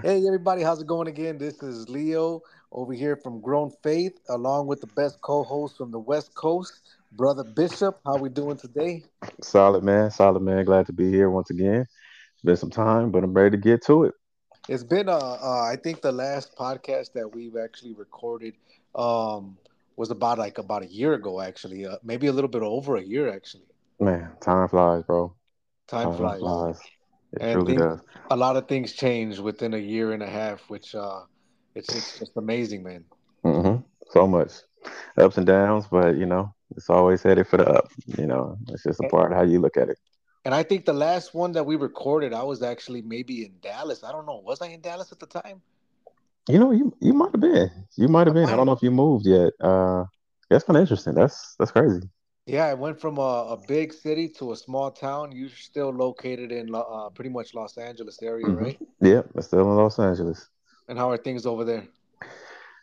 Hey everybody, how's it going again? This is Leo over here from Grown Faith, along with the best co-host from the West Coast, Brother Bishop. How we doing today? Solid man, solid man. Glad to be here once again. It's been some time, but I'm ready to get to it. It's been uh, uh I think the last podcast that we've actually recorded um was about like about a year ago actually, uh, maybe a little bit over a year actually. Man, time flies, bro. Time Time flies. flies. It And truly does. a lot of things change within a year and a half, which uh it's it's just amazing, man. Mm-hmm. So much ups and downs, but you know, it's always headed for the up. You know, it's just a part of how you look at it. And I think the last one that we recorded, I was actually maybe in Dallas. I don't know. Was I in Dallas at the time? You know, you you might have been. You might have been. I don't know if you moved yet. Uh, that's kind of interesting. That's that's crazy. Yeah, I went from a, a big city to a small town. You're still located in uh, pretty much Los Angeles area, hmm right? Yeah, it's still in Los Angeles. And how are things over there?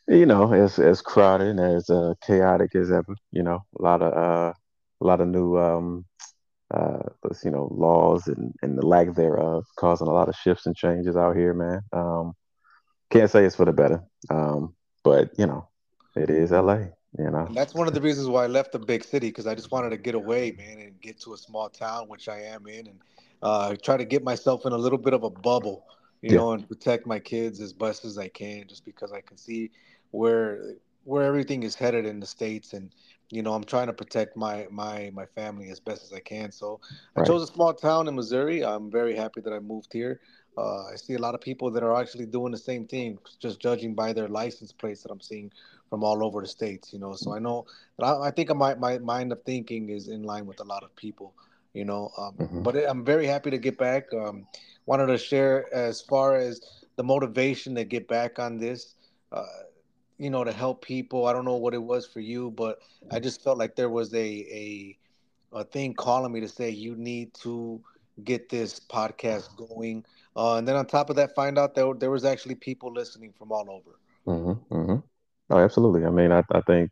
You know, as as crowded and as uh, chaotic as ever. You know, a lot of uh, a lot of new um, uh, you know, laws and, and the lack thereof causing a lot of shifts and changes out here, man. Um, can't say it's for the better, um, but you know, it is LA. You know, And that's one of the reasons why I left the big city because I just wanted to get away, man, and get to a small town, which I am in, and uh, try to get myself in a little bit of a bubble, you yeah, know, and protect my kids as best as I can, just because I can see where where everything is headed in the states, and you know, I'm trying to protect my my my family as best as I can. So I right. chose a small town in Missouri. I'm very happy that I moved here. Uh, I see a lot of people that are actually doing the same thing, just judging by their license plates that I'm seeing from all over the states, you know. So I know that I, I think my, my mind of thinking is in line with a lot of people, you know. Um, hmm but I'm very happy to get back. Um, wanted to share as far as the motivation to get back on this, uh, you know, to help people. I don't know what it was for you, but I just felt like there was a a, a thing calling me to say you need to get this podcast going. Uh, and then on top of that, find out that there was actually people listening from all over. hmm hmm Oh, absolutely. I mean, I, I think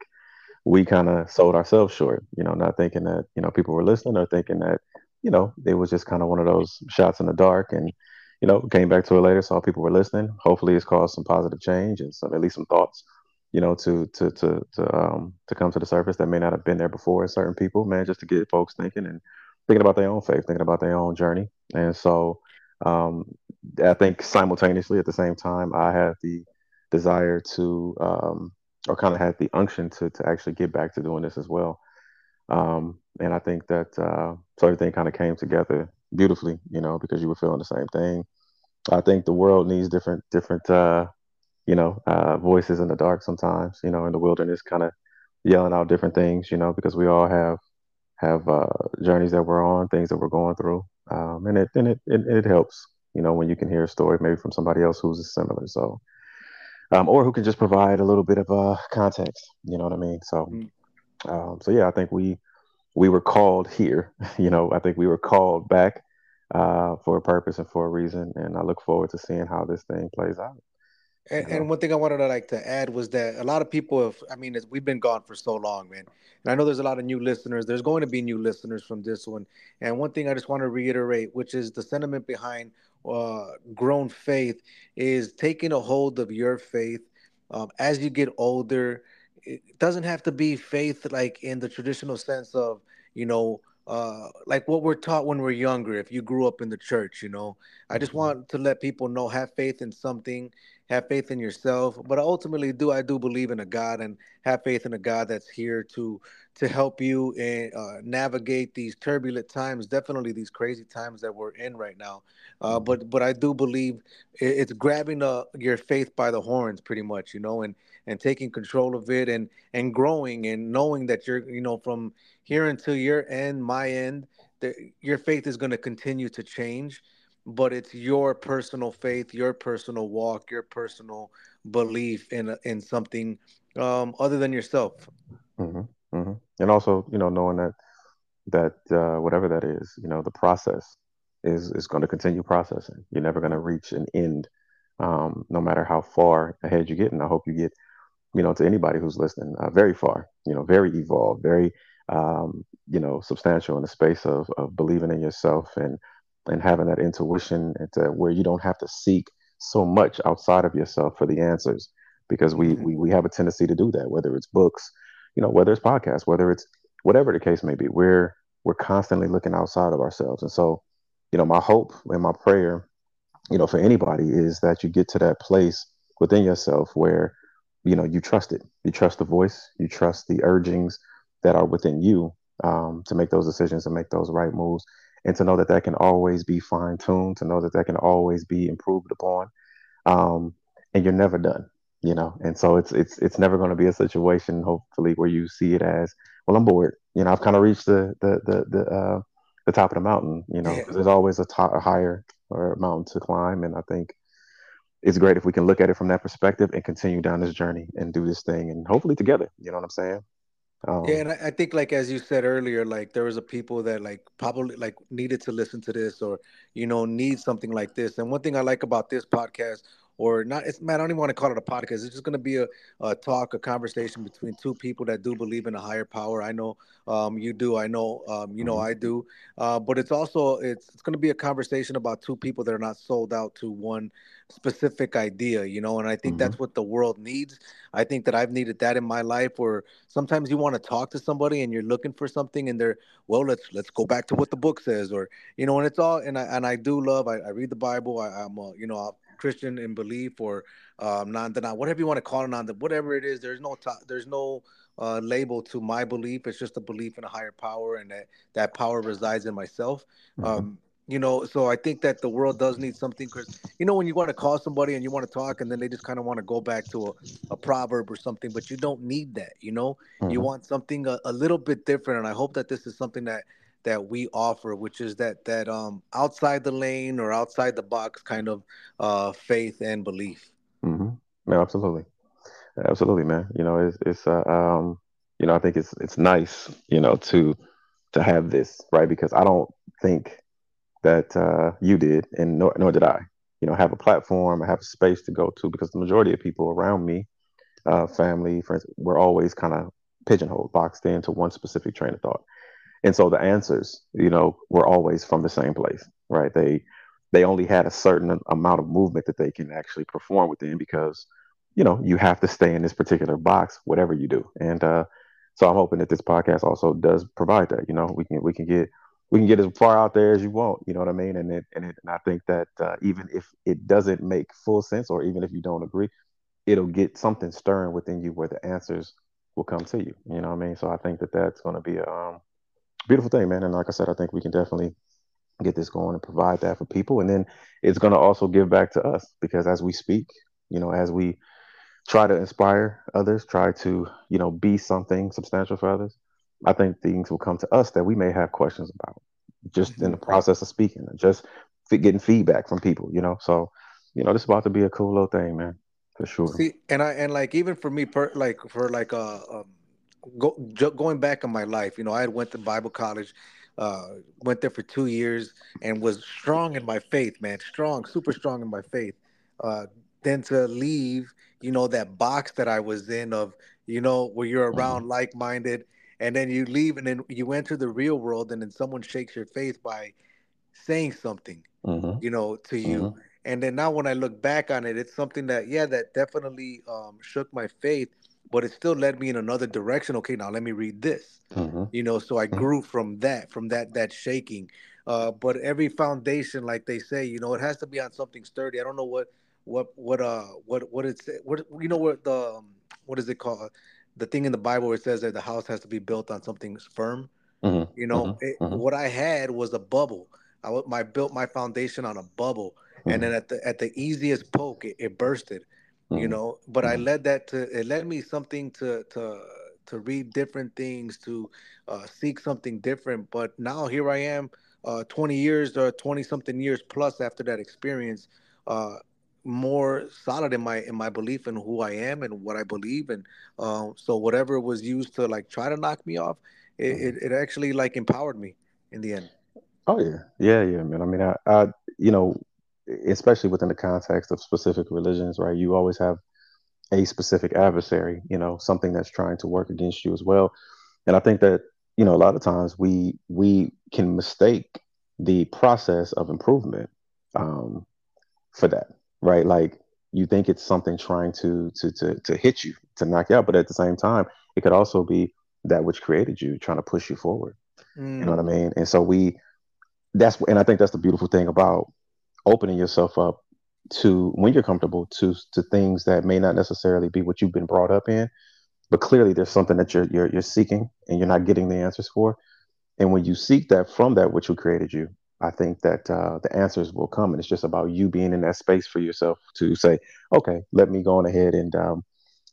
we kind of sold ourselves short, you know, not thinking that, you know, people were listening or thinking that, you know, it was just kind of one of those shots in the dark and, you know, came back to it later, saw people were listening. Hopefully it's caused some positive change and some, at least some thoughts, you know, to, to, to, to, um, to come to the surface that may not have been there before in certain people, man, just to get folks thinking and thinking about their own faith, thinking about their own journey. And so, um, I think simultaneously at the same time, I had the desire to, um, or kind of had the unction to to actually get back to doing this as well. Um, and I think that uh, so everything kind of came together beautifully, you know, because you were feeling the same thing. I think the world needs different different uh, you know uh, voices in the dark sometimes, you know, in the wilderness, kind of yelling out different things, you know, because we all have have uh, journeys that we're on, things that we're going through, um, and it and it, it it helps, you know, when you can hear a story maybe from somebody else who's similar. So um, or who can just provide a little bit of uh, context. You know what I mean? So, Mm. um, so yeah, I think we we were called here. You know, I think we were called back uh, for a purpose and for a reason, and I look forward to seeing how this thing plays out. And, and one thing I wanted to like to add was that a lot of people have, I mean, we've been gone for so long, man. And I know there's a lot of new listeners. There's going to be new listeners from this one. And one thing I just want to reiterate, which is the sentiment behind uh, grown faith, is taking a hold of your faith um, as you get older. It doesn't have to be faith like in the traditional sense of, you know, uh, like what we're taught when we're younger. If you grew up in the church, you know, I just Mhm. want to let people know have faith in something have faith in yourself but ultimately do i do believe in a god and have faith in a god that's here to to help you and uh, navigate these turbulent times definitely these crazy times that we're in right now uh, Mhm. but but i do believe it's grabbing uh, your faith by the horns pretty much you know and and taking control of it and and growing and knowing that you're you know from here until your end my end that your faith is going to continue to change but it's your personal faith, your personal walk, your personal belief in in something um, other than yourself. Mhm. Mhm. And also, you know, knowing that that uh, whatever that is, you know, the process is is going to continue processing. You're never going to reach an end, um, no matter how far ahead you get. And I hope you get you know, to anybody who's listening, uh, very far, you know, very evolved, very, um, you know, substantial in the space of, of believing in yourself and and having that intuition and to where you don't have to seek so much outside of yourself for the answers because we, Mhm. we we have a tendency to do that whether it's books you know whether it's podcasts whether it's whatever the case may be we're we're constantly looking outside of ourselves. And so you know my hope and my prayer you know for anybody is that you get to that place within yourself where you know you trust it. You trust the voice you trust the urgings that are within you um, to make those decisions and make those right moves and to know that that can always be fine-tuned to know that that can always be improved upon um, and you're never done you know and so it's it's it's never going to be a situation hopefully where you see it as well i'm bored you know i've kind of reached the the the the, uh, the top of the mountain you know Yeah. there's always a, top, a higher or a mountain to climb and i think it's great if we can look at it from that perspective and continue down this journey and do this thing and hopefully together you know what i'm saying Yeah, um and I, I think like as you said earlier, like there was a people that like probably like needed to listen to this or you know need something like this. And one thing I like about this podcast, or not, it's man, I don't even want to call it a podcast. It's just going to be a, a talk, a conversation between two people that do believe in a higher power. I know um, you do. I know um, you know mhm, I do. Uh, but it's also it's it's going to be a conversation about two people that are not sold out to one specific idea. You know, and I think mhm, that's what the world needs. I think that I've needed that in my life where sometimes you want to talk to somebody and you're looking for something and they're well let's let's go back to what the book says or you know and it's all and i and i do love i, I read the bible I, i'm a you know christian in belief or um non-denial whatever you want to call it non whatever it is there's no there's no uh, label to my belief. It's just a belief in a higher power and that that power resides in myself. Mhm, um you know so i think that the world does need something because you know when you want to call somebody and you want to talk and then they just kind of want to go back to a, a proverb or something but you don't need that you know? You mhm, want something a, a little bit different and i hope that this is something that that we offer which is that that um outside the lane or outside the box kind of uh faith and belief mhm. no absolutely absolutely man you know it's it's uh, um you know i think it's it's nice you know to to have this right because i don't think that uh, you did, and nor, nor did I. You know, have a platform, have a space to go to because the majority of people around me, uh, family, friends, were always kind of pigeonholed, boxed into one specific train of thought. And so the answers, you know, were always from the same place, right? They they only had a certain amount of movement that they can actually perform within because, you know, you have to stay in this particular box, whatever you do. And uh, so I'm hoping that this podcast also does provide that. You know, we can we can get we can get as far out there as you want. You know what I mean? And it, and, it, and I think that uh, even if it doesn't make full sense, or even if you don't agree, it'll get something stirring within you where the answers will come to you. You know what I mean? So I think that that's going to be a um, beautiful thing, man. And like I said, I think we can definitely get this going and provide that for people. And then it's going to also give back to us because as we speak, you know, as we try to inspire others, try to, you know, be something substantial for others, I think things will come to us that we may have questions about just in the Mhm. process of speaking, just getting feedback from people, you know. So, you know, this is about to be a cool little thing, man, for sure. see and i and like even for me per like for like uh um, go, going back in my life you know i had went to bible college uh went there for two years and was strong in my faith man strong super strong in my faith. Uh then to leave you know that box that i was in of you know where you're around like-minded and then you leave and then you enter the real world and then someone shakes your faith by saying something hmm you know, to you. hmm And then now when I look back on it, it's something that, yeah, that definitely um, shook my faith, but it still led me in another direction. Okay, now let me read this, hmm you know, so I hmm grew from that, from that, that shaking. Uh, but every foundation, like they say, you know, it has to be on something sturdy. I don't know what, what, what, uh, what, what it's, what, you know, what the, um, what is it called? The thing in the Bible where it says that the house has to be built on something firm hmm you know, it, hmm what I had was a bubble. I my built my foundation on a bubble, and then hmm at the at the easiest poke, it, it bursted. You hmm know, but I hmm led that to it led me something to to to read different things, to uh, seek something different. But now here I am, uh, twenty years or twenty something years plus after that experience, uh, more solid in my in my belief in who I am and what I believe, and uh, so whatever was used to like try to knock me off it, hmm it, it actually like empowered me in the end. Oh yeah, yeah, yeah, man. I mean, I, I, you know, especially within the context of specific religions, right? You always have a specific adversary, you know, something that's trying to work against you as well. And I think that, you know, a lot of times we we can mistake the process of improvement um, for that. right? Like you think it's something trying to to to to hit you, to knock you out, but at the same time, it could also be that which created you trying to push you forward. You know what I Mm, mean? And so we that's and I think that's the beautiful thing about opening yourself up to when you're comfortable to to things that may not necessarily be what you've been brought up in, but clearly there's something that you're you're, you're seeking and you're not getting the answers for. And when you seek that from that which who created you, I think that uh, the answers will come, and it's just about you being in that space for yourself to say, okay, let me go on ahead and um,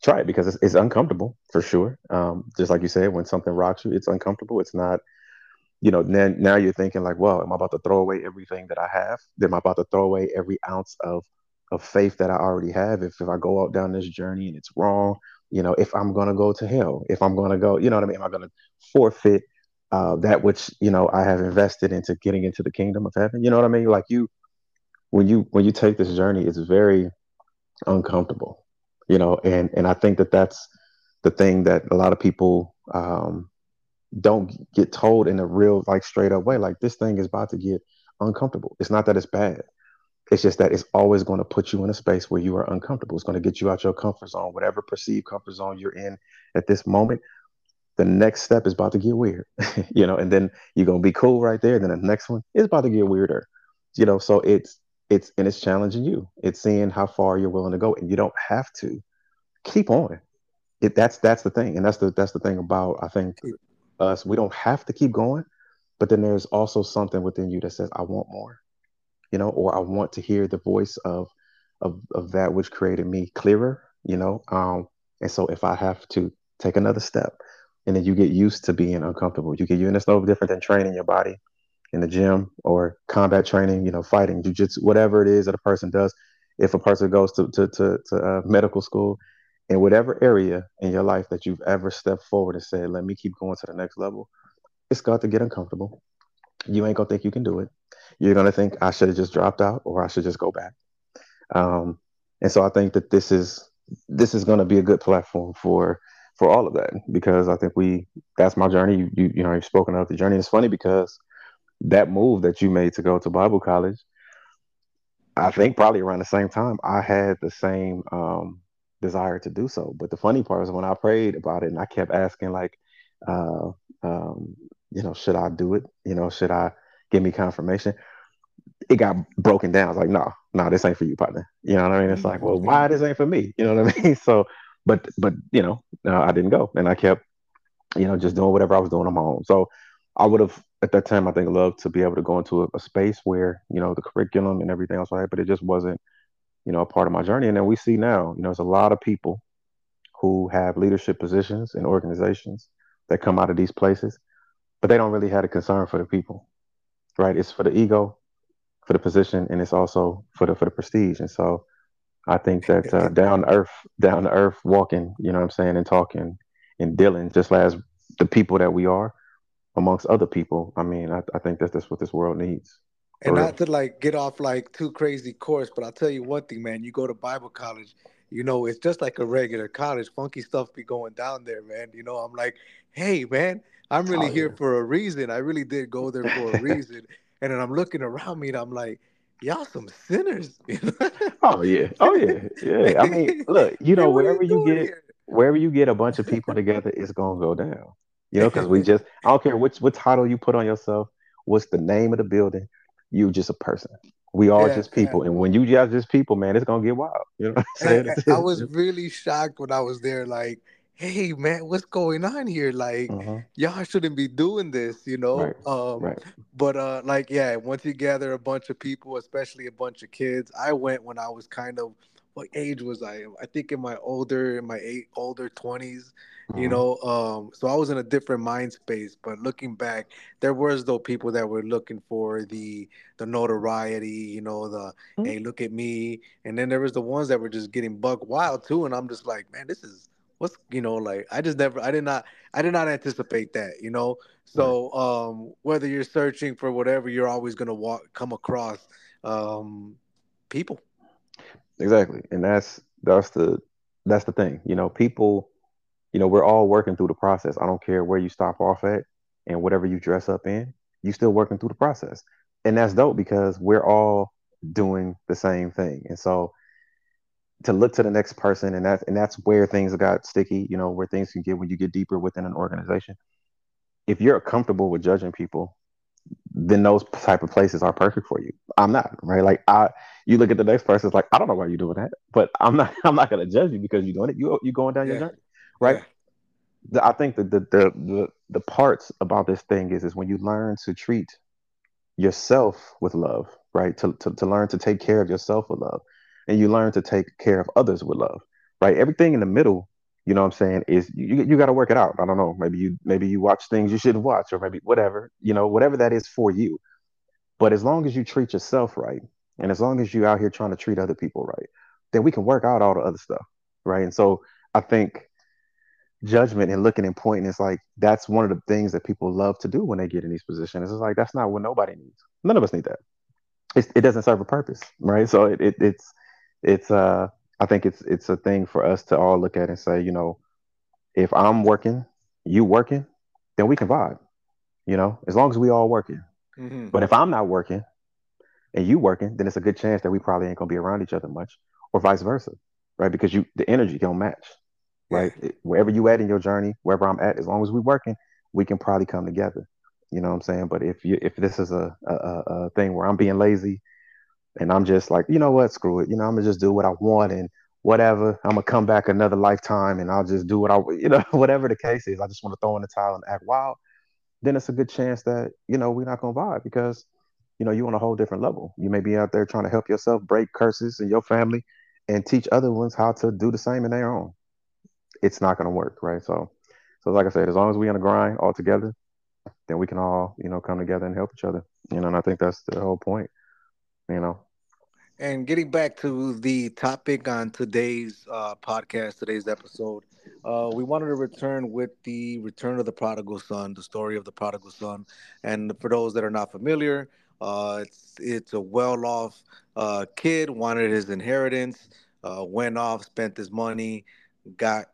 try it because it's, it's uncomfortable for sure. Um, just like you said, when something rocks you, it's uncomfortable. It's not you know, then now you're thinking like, well, am I about to throw away everything that I have? Am I about to throw away every ounce of of faith that I already have? If if I go out down this journey and it's wrong, you know, if I'm gonna go to hell, if I'm gonna go, you know what I mean? Am I gonna forfeit uh, that which you know I have invested into getting into the kingdom of heaven? You know what I mean? Like you, when you when you take this journey, it's very uncomfortable, you know, and and I think that that's the thing that a lot of people um, don't get told in a real like straight up way like this thing is about to get uncomfortable. It's not that it's bad. It's just that it's always going to put you in a space where you are uncomfortable. It's going to get you out your comfort zone whatever perceived comfort zone you're in at this moment. The next step is about to get weird you know and then you're going to be cool right there. Then the next one is about to get weirder you know. So it's it's and it's challenging you. It's seeing how far you're willing to go and you don't have to. Keep on. It that's that's the thing and that's the that's the thing about i think us. We don't have to keep going but then there's also something within you that says i want more you know or i want to hear the voice of of, of that which created me clearer you know um and so if i have to take another step and then you get used to being uncomfortable you get you and it's no different than training your body in the gym or combat training you know fighting jujitsu whatever it is that a person does. If a person goes to to to, to uh, medical school in whatever area in your life that you've ever stepped forward and said let me keep going to the next level it's got to get uncomfortable. You ain't gonna think you can do it. You're gonna think I should have just dropped out or I should just go back. Um, and so I think that this is this is gonna be a good platform for for all of that because I think we that's my journey. You you, you know you've spoken of the journey. It's funny because that move that you made to go to Bible college, I think probably around the same time I had the same um, desire to do so. But the funny part is when I prayed about it and I kept asking like, uh, um, you know, should I do it? You know, should I give me confirmation? It got broken down. I was like, no, no, this ain't for you, partner. You know what I mean? It's like, well, why this ain't for me? You know what I mean? So, but but you know, uh, I didn't go, and I kept you know just doing whatever I was doing on my own. So I would have at that time I think loved to be able to go into a, a space where you know the curriculum and everything else right, but it just wasn't you know a part of my journey. And then we see now, you know, there's a lot of people who have leadership positions in organizations that come out of these places, but they don't really have a concern for the people, right? It's for the ego, for the position, and it's also for the for the prestige. And so I think that uh, down to earth, down to earth, walking, you know what I'm saying, and talking and dealing, just as the people that we are amongst other people. I mean, I, I think that's that's what this world needs and not to like get off like too crazy course, but I'll tell you one thing, man. You go to Bible college, you know, it's just like a regular college. Funky stuff be going down there, man. You know, I'm like, hey, man, I'm really Oh here yeah. for a reason. I really did go there for a reason. And then I'm looking around me and I'm like, y'all some sinners. Oh yeah. Oh yeah. Yeah. I mean, look, you know, are you wherever you get, here? wherever you get a bunch of people together, it's gonna go down. You know, because we just, I don't care which what title you put on yourself, what's the name of the building, you just a person. We all yeah, just yeah. people, and when you just just people, man, it's gonna get wild. You know what I'm saying? I, I was really shocked when I was there, like, hey man, what's going on here? Like, uh-huh. y'all shouldn't be doing this, you know? Right. Um, Right. but uh like yeah, once you gather a bunch of people, especially a bunch of kids, I went when I was kind of what age was I? I think in my older in my eight older twenties, you Uh-huh. know. Um, so I was in a different mind space. But looking back, there was though people that were looking for the the notoriety, you know, the hey, look at me, and then there was the ones that were just getting buck wild too, and I'm just like, man, this is what's you know like I just never I did not I did not anticipate that, you know. So um whether you're searching for whatever, you're always gonna walk come across um people. Exactly. And that's that's the that's the thing. You know, people, you know, we're all working through the process. I don't care where you stop off at and whatever you dress up in, you're still working through the process. And that's dope because we're all doing the same thing. And so to look to the next person and that's and that's where things got sticky, you know, where things can get when you get deeper within an organization. If you're comfortable with judging people, then those type of places are perfect for you. I'm not, right? Like I you look at the next person, it's like, I don't know why you're doing that, but I'm not I'm not gonna judge you because you're doing it. You you going down yeah. your journey. Right. Yeah. The, I think that the, the the the parts about this thing is is when you learn to treat yourself with love, right? To, to, to learn to take care of yourself with love. And you learn to take care of others with love, right? Everything in the middle, you know what I'm saying, is you, you got to work it out. I don't know. Maybe you maybe you watch things you shouldn't watch, or maybe whatever, you know, whatever that is for you. But as long as you treat yourself right, and as long as you're out here trying to treat other people right, then we can work out all the other stuff, right? And so I think judgment and looking and pointing is like that's one of the things that people love to do when they get in these positions. It's like that's not what nobody needs. None of us need that. It's, it doesn't serve a purpose, right? So it, it, it's it's uh I think it's it's a thing for us to all look at and say, you know, if I'm working, you working, then we can vibe. You know, as long as we all working. Mm-hmm. But if I'm not working and you working, then it's a good chance that we probably ain't gonna be around each other much, or vice versa, right? Because you the energy don't match right? Yeah. Wherever you at in your journey, wherever I'm at, as long as we're working, we can probably come together. You know what I'm saying? But if you if this is a, a, a thing where I'm being lazy and I'm just like, you know what, screw it. You know, I'm gonna just do what I want and whatever. I'm gonna come back another lifetime and I'll just do what I you know, whatever the case is. I just want to throw in the towel and act wild. Then it's a good chance that, you know, we're not gonna vibe because, you know, you're on a whole different level. You may be out there trying to help yourself break curses in your family and teach other ones how to do the same in their own it's not to work, right? So, so like I said, as long as we in the grind all together, then we can all, you know, come together and help each other. You know, and I think that's the whole point. You know. And getting back to the topic on today's uh, podcast, today's episode, uh, we wanted to return with the return of the prodigal son, the story of the prodigal son. And for those that are not familiar, uh, it's it's a well-off uh, kid wanted his inheritance, uh, went off, spent his money, got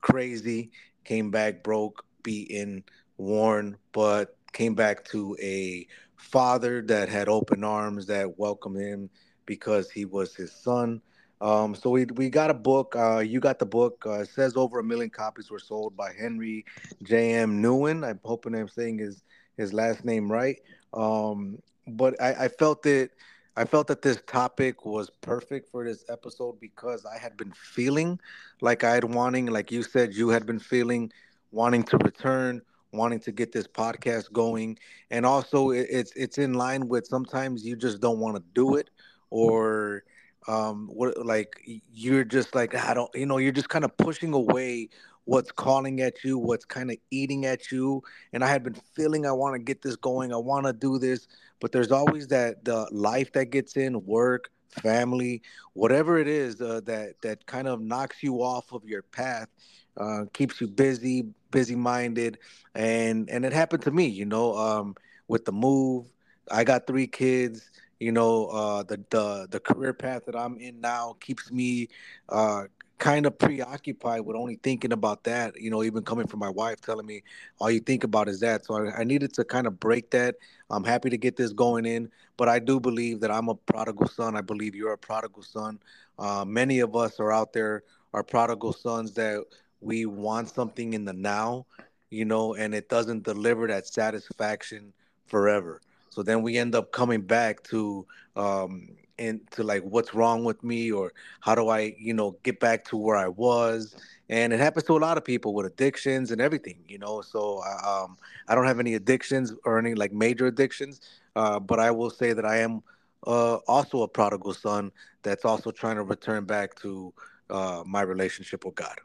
crazy, came back broke, beaten, worn, but came back to a father that had open arms that welcomed him because he was his son. Um, so we we got a book. Uh, you got the book. Uh, it says over a million copies were sold by Henri J. M. Nouwen. I'm hoping I'm saying his his last name right. Um, but I, I felt that I felt that this topic was perfect for this episode because I had been feeling like I had wanting, like you said, you had been feeling wanting to return, wanting to get this podcast going, and also it's it's in line with sometimes you just don't want to do it, or um, what like you're just like I don't, you know, you're just kind of pushing away what's calling at you, what's kind of eating at you. And I had been feeling I want to get this going, I want to do this, but there's always that the life that gets in, work, family, whatever it is uh, that that kind of knocks you off of your path, uh, keeps you busy, busy minded, and and it happened to me, you know, um, with the move. I got three kids you know uh, the the the career path that I'm in now keeps me uh, kind of preoccupied with only thinking about that you know even coming from my wife telling me all you think about is that. So I, I, needed to kind of break that. I'm happy to get this going in but i do believe that i'm a prodigal son. I believe you're a prodigal son. Uh, many of us are out there are prodigal sons that we want something in the now you know and it doesn't deliver that satisfaction forever so then we end up coming back to um, into like what's wrong with me or how do I, you know, get back to where I was. And it happens to a lot of people with addictions and everything, you know. So um, I don't have any addictions or any like major addictions, uh, but I will say that I am uh, also a prodigal son that's also trying to return back to uh, my relationship with God.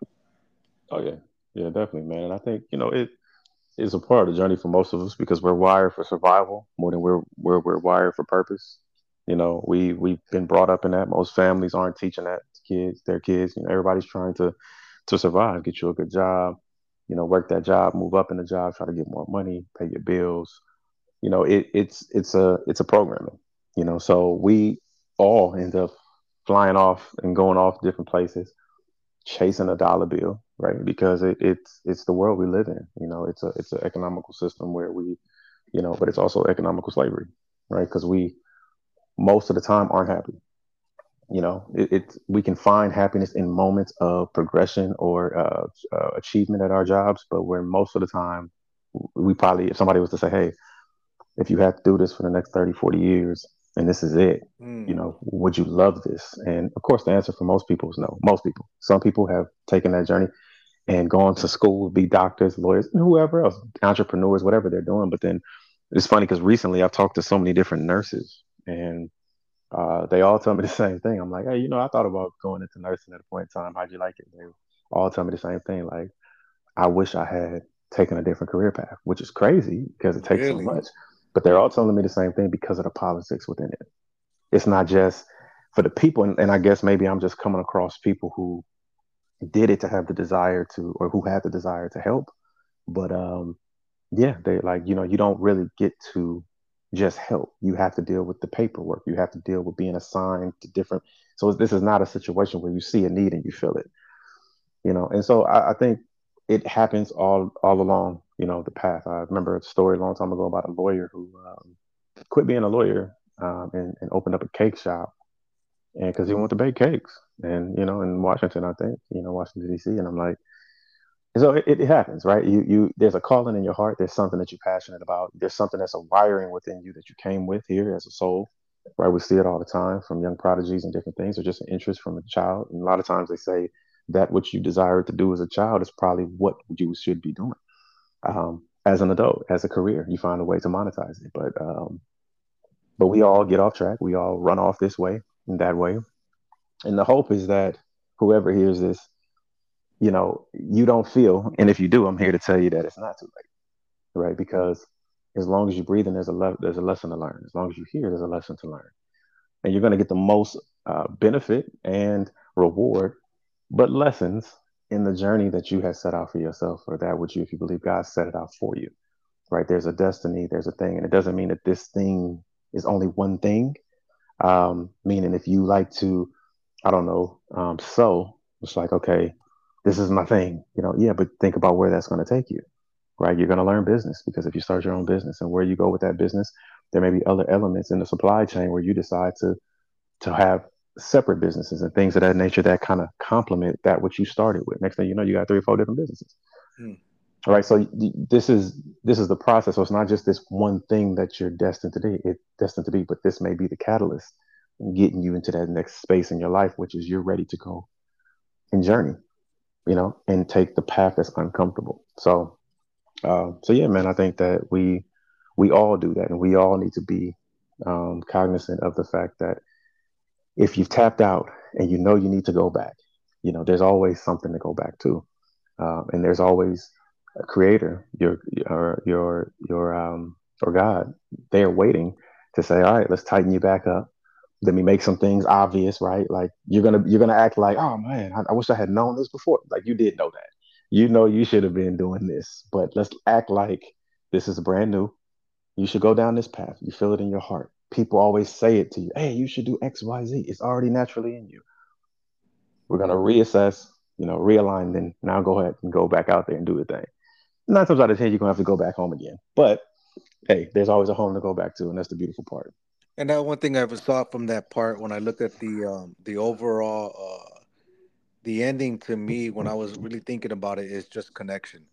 Oh yeah, yeah, definitely, man. And I think you know it is a part of the journey for most of us because we're wired for survival more than we're we're, we're wired for purpose. You know, we we've been brought up in that. Most families aren't teaching that to kids, their kids. You know, everybody's trying to to survive, get you a good job, you know, work that job, move up in the job, try to get more money, pay your bills. You know, it, it's it's a it's a programming. You know, so we all end up flying off and going off different places, chasing a dollar bill, right? Because it, it's it's the world we live in. You know, it's a it's an economical system where we, you know, but it's also economical slavery, right? Because we most of the time aren't happy. You know, it, it's we can find happiness in moments of progression or uh, uh, achievement at our jobs, but where most of the time we probably, if somebody was to say, "Hey, if you have to do this for the next 30, 40 years, and this is it, you Mm. know, would you love this?" And of course, the answer for most people is no. Most people, some people have taken that journey and going to school, be doctors, lawyers, and whoever else, entrepreneurs, whatever they're doing. But then it's funny because recently I've talked to so many different nurses, and uh, they all tell me the same thing. I'm like, hey, you know, I thought about going into nursing at a point in time. How'd you like it? They all tell me the same thing. Like, I wish I had taken a different career path, which is crazy because it takes so much. But they're all telling me the same thing because of the politics within it. It's not just for the people, and, and I guess maybe I'm just coming across people who did it to have the desire to, or who had the desire to help. But um, yeah, they like, you know, you don't really get to just help. You have to deal with the paperwork. You have to deal with being assigned to different. So this is not a situation where you see a need and you fill it, you know. And so I, I think it happens all all along, you know, the path. I remember a story a long time ago about a lawyer who um, quit being a lawyer um, and, and opened up a cake shop, and because he wanted to bake cakes, and you know, in Washington, I think, you know, Washington D.C. And I'm like, so it, it happens, right? You you there's a calling in your heart. There's something that you're passionate about. There's something that's a wiring within you that you came with here as a soul, right? We see it all the time from young prodigies and different things, or just an interest from a child. And a lot of times they say that what you desired to do as a child is probably what you should be doing um, as an adult, as a career. You find a way to monetize it, but um, but we all get off track. We all run off this way and that way, and the hope is that whoever hears this you know, you don't feel, and if you do, I'm here to tell you that it's not too late, right? Because as long as you're breathing, there's a le- there's a lesson to learn. As long as you hear, there's a lesson to learn, and you're going to get the most uh, benefit and reward, but lessons in the journey that you have set out for yourself, or that which you, if you believe God set it out for you, right? There's a destiny, there's a thing, and it doesn't mean that this thing is only one thing. Um, meaning, if you like to, I don't know, um, sew, it's like okay this is my thing, you know, yeah, but think about where that's going to take you, right? You're going to learn business because if you start your own business and where you go with that business, there may be other elements in the supply chain where you decide to to have separate businesses and things of that nature that kind of complement that what you started with. Next thing you know, you got three or four different businesses. Mm. All right, so this is this is the process. So it's not just this one thing that you're destined to be. It's destined to be, but this may be the catalyst getting you into that next space in your life, which is you're ready to go and journey you know, and take the path that's uncomfortable. So, uh, so yeah, man, I think that we we all do that, and we all need to be um, cognizant of the fact that if you've tapped out and you know you need to go back, you know, there's always something to go back to, uh, and there's always a creator, your your your your um or God, they're waiting to say, all right, let's tighten you back up let me make some things obvious, right? Like you're gonna you're gonna act like, oh man, I, I, wish I had known this before. Like you did know that. You know you should have been doing this, but let's act like this is brand new. You should go down this path. You feel it in your heart. People always say it to you. Hey, you should do X, Y, Z. It's already naturally in you. We're gonna reassess, you know, realign, then now go ahead and go back out there and do the thing. Nine times out of ten, you're gonna have to go back home again. But hey, there's always a home to go back to, and that's the beautiful part. And that one thing I ever saw from that part when I looked at the um, the overall uh, the ending to me when I was really thinking about it is just connection.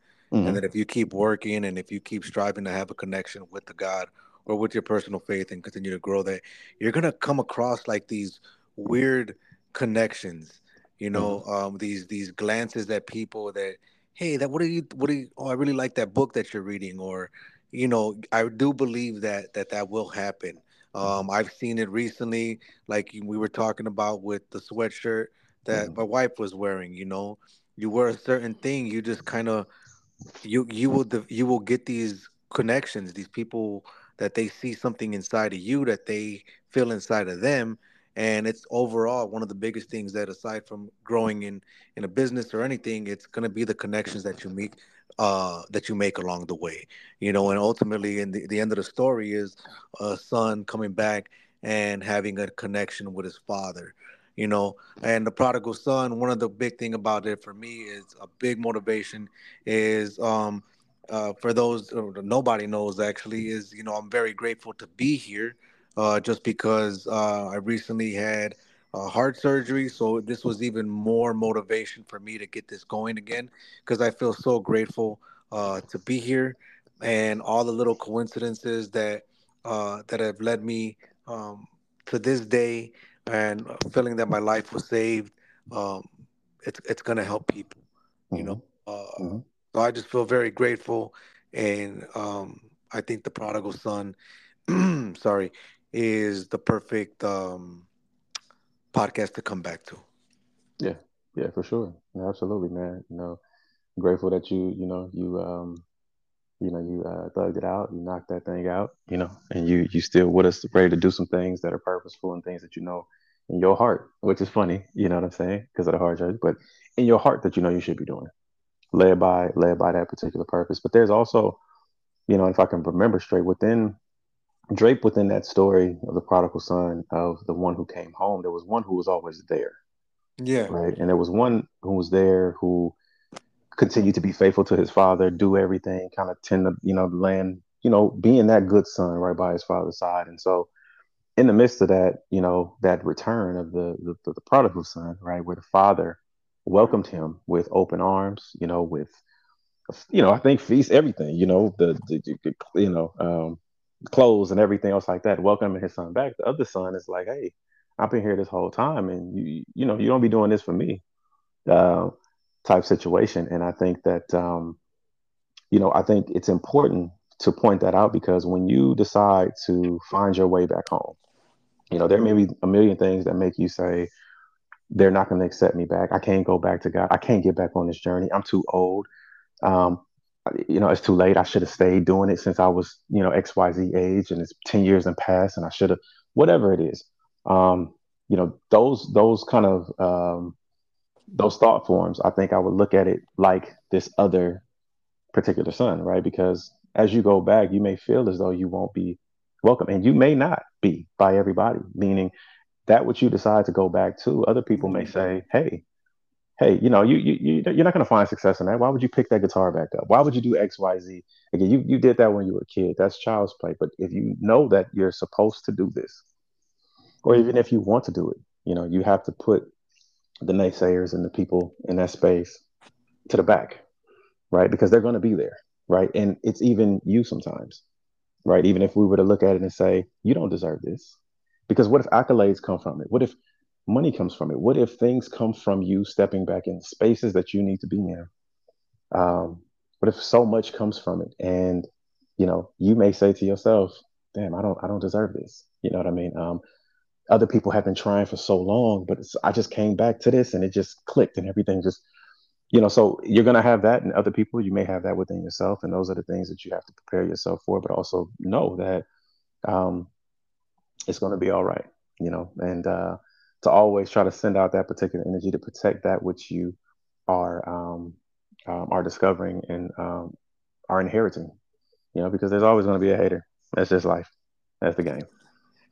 And Mm-hmm. that if you keep working and if you keep striving to have a connection with the God or with your personal faith and continue to grow that, you're gonna come across like these weird connections, you know, Mm-hmm. um, these these glances that people that, hey, that what are you what are you oh I really like that book that you're reading or you know, I do believe that that that will happen. Um. I've seen it recently, like we were talking about with the sweatshirt that Mm-hmm. my wife was wearing. You know, you wear a certain thing, you just kind of you you will you will get these connections, these people that they see something inside of you that they feel inside of them, and it's overall one of the biggest things that aside from growing in in a business or anything, it's gonna be the connections that you make uh that you make along the way you know and ultimately in the, the end of the story is a son coming back and having a connection with his father you know and the prodigal son one of the big thing about it for me is a big motivation is um uh, for those uh, nobody knows actually is you know i'm very grateful to be here uh, just because uh, I recently had uh, heart surgery. So this was even more motivation for me to get this going again because I feel so grateful uh, to be here and all the little coincidences that uh, that have led me um, to this day and feeling that my life was saved. Um, it's it's gonna help people, you know. hmm Uh, hmm so I just feel very grateful, and um, I think the prodigal son, sorry, is the perfect um, podcast to come back to. Yeah, yeah, for sure. Yeah, absolutely, man. You know, grateful that you, you know, you um you know you uh, thugged it out you knocked that thing out you know and you you still with us ready to do some things that are purposeful and things that you know in your heart which is funny you know what i'm saying because of the hard drive but in your heart that you know you should be doing led by led by that particular purpose but there's also you know if i can remember straight within drape within that story of the prodigal son of the one who came home there was one who was always there Yeah. right and there was one who was there who continued to be faithful to his father, do everything, kind of tend to, you know, the land, you know, being that good son right by his father's side. And so in the midst of that, you know, that return of the the, the prodigal son, right, where the father welcomed him with open arms, you know, with you know, I think feast everything, you know, the, the you know, um, clothes and everything else like that, welcoming his son back. The other son is like, hey, I've been here this whole time, and you you know, you don't be doing this for me, uh, type situation. And I think that um, you know, I think it's important to point that out because when you decide to find your way back home, you know, there may be a million things that make you say, they're not going to accept me back. I can't go back to God. I can't get back on this journey. I'm too old. Um, you know, it's too late. I should have stayed doing it since I was, you know, XYZ age and it's 10 years and past and I should have, whatever it is. Um, you know, those, those kind of, um, those thought forms, I think I would look at it like this other particular son, right? Because as you go back, you may feel as though you won't be welcome, and you may not be by everybody. Meaning that which you decide to go back to, other people may say, "Hey, hey, you know, you you you- you're not going to find success in that. Why would you pick that guitar back up? Why would you do X, Y, Z? Again, you you did that when you were a kid. That's child's play. But if you know that you're supposed to do this, or even if you want to do it, you know, you have to put the naysayers and the people in that space to the back right? Because they're going to be there, right? And it's even you sometimes, right? Even if we were to look at it and say, you don't deserve this. Because what if accolades come from it? What if money comes from it? What if things come from you stepping back in spaces that you need to be in? Um, what if so much comes from it? And, you know, you may say to yourself, damn, I don't, I don't deserve this. You know what I mean? Um, other people have been trying for so long, but I just came back to this and it just clicked and everything just you know so you're to have that and other people you may have that within yourself and those are the things that you have to prepare yourself for but also know that um, it's to be all right you know and uh, to always try to send out that particular energy to protect that which you are um, um, are discovering and um, are inheriting you know because there's always going to be a hater that's just life that's the game